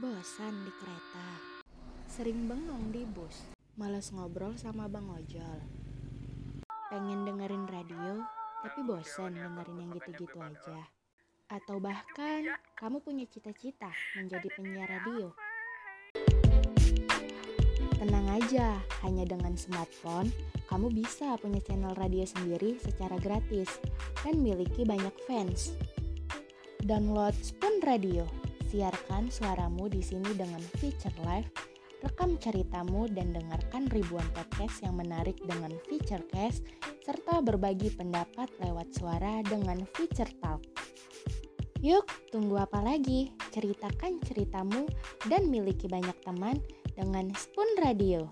bosan di kereta. Sering bengong di bus. Males ngobrol sama Bang Ojol. Pengen dengerin radio, tapi bosan dengerin yang gitu-gitu aja. Atau bahkan kamu punya cita-cita menjadi penyiar radio. Tenang aja, hanya dengan smartphone, kamu bisa punya channel radio sendiri secara gratis dan miliki banyak fans. Download Spoon Radio, siarkan suaramu di sini dengan feature live, rekam ceritamu dan dengarkan ribuan podcast yang menarik dengan feature cast, serta berbagi pendapat lewat suara dengan feature talk. Yuk, tunggu apa lagi? Ceritakan ceritamu dan miliki banyak teman dengan Spoon Radio.